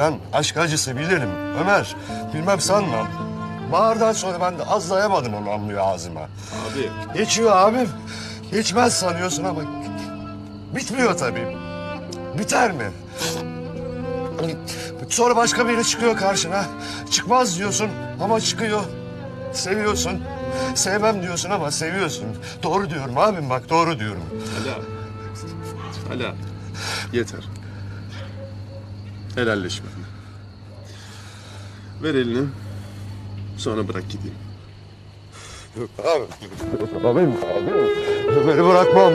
Ben aşk acısı bilirim Ömer. Bilmem sanmam. Bahardan sonra ben de azlayamadım o namluyu ağzıma. Abi. Geçiyor abim. Geçmez sanıyorsun ama bitmiyor tabii. Biter mi? Sonra başka biri çıkıyor karşına. Çıkmaz diyorsun ama çıkıyor. Seviyorsun. Sevmem diyorsun ama seviyorsun. Doğru diyorum abim bak doğru diyorum. Hala. Hala. Yeter. Helalleş benimle. Ver elini. Sonra bırak gideyim. Abi. Abim, abim. Ömer'i bırakmam.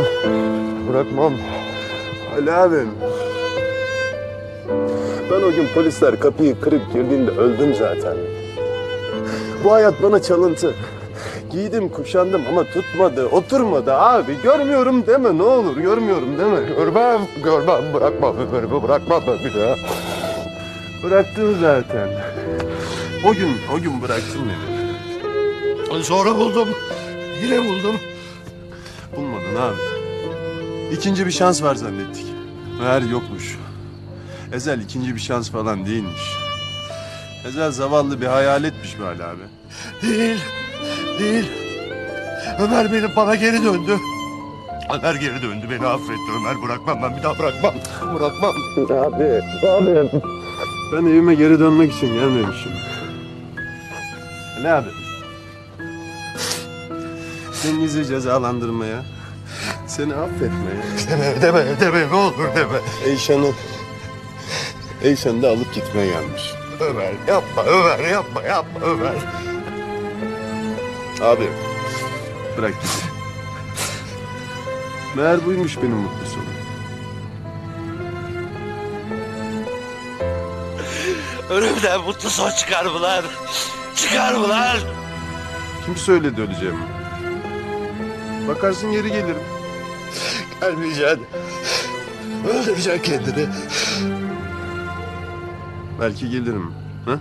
Bırakmam. Ali abim. Ben o gün polisler kapıyı kırıp girdiğinde öldüm zaten. Bu hayat bana çalıntı. Giydim kuşandım ama tutmadı, oturmadı abi. Görmüyorum deme ne olur, görmüyorum deme. Görmem, görmem. Bırakmam Ömer'i, bırakmam ben bir daha. Bıraktın zaten. O gün, o gün bıraktın beni. Sonra buldum. Yine buldum. Bulmadın abi. İkinci bir şans var zannettik. Meğer yokmuş. Ezel ikinci bir şans falan değilmiş. Ezel zavallı bir hayaletmiş be Ali abi. Değil, değil. Ömer benim bana geri döndü. Ömer geri döndü, beni affetti. Ömer bırakmam, ben bir daha bırakmam. Bırakmam. Abi, abi. Ben evime geri dönmek için gelmemişim. Ali abi. Seni gizli cezalandırmaya, seni affetmeye, Deme, deme, deme, ne olur deme. Eyşan'ı, Eyşan'ı da alıp gitmeye gelmiş. Ömer yapma, Ömer yapma, yapma Ömer. Abi, bırak git. Meğer buymuş benim mutlu sonum. Ölümden mutlu son çıkar mı lan? Çıkar mı lan? Kim söyledi öleceğimi? Bakarsın geri gelirim. Gelmeyeceksin. Öldüreceksin kendini. Belki gelirim. Ha?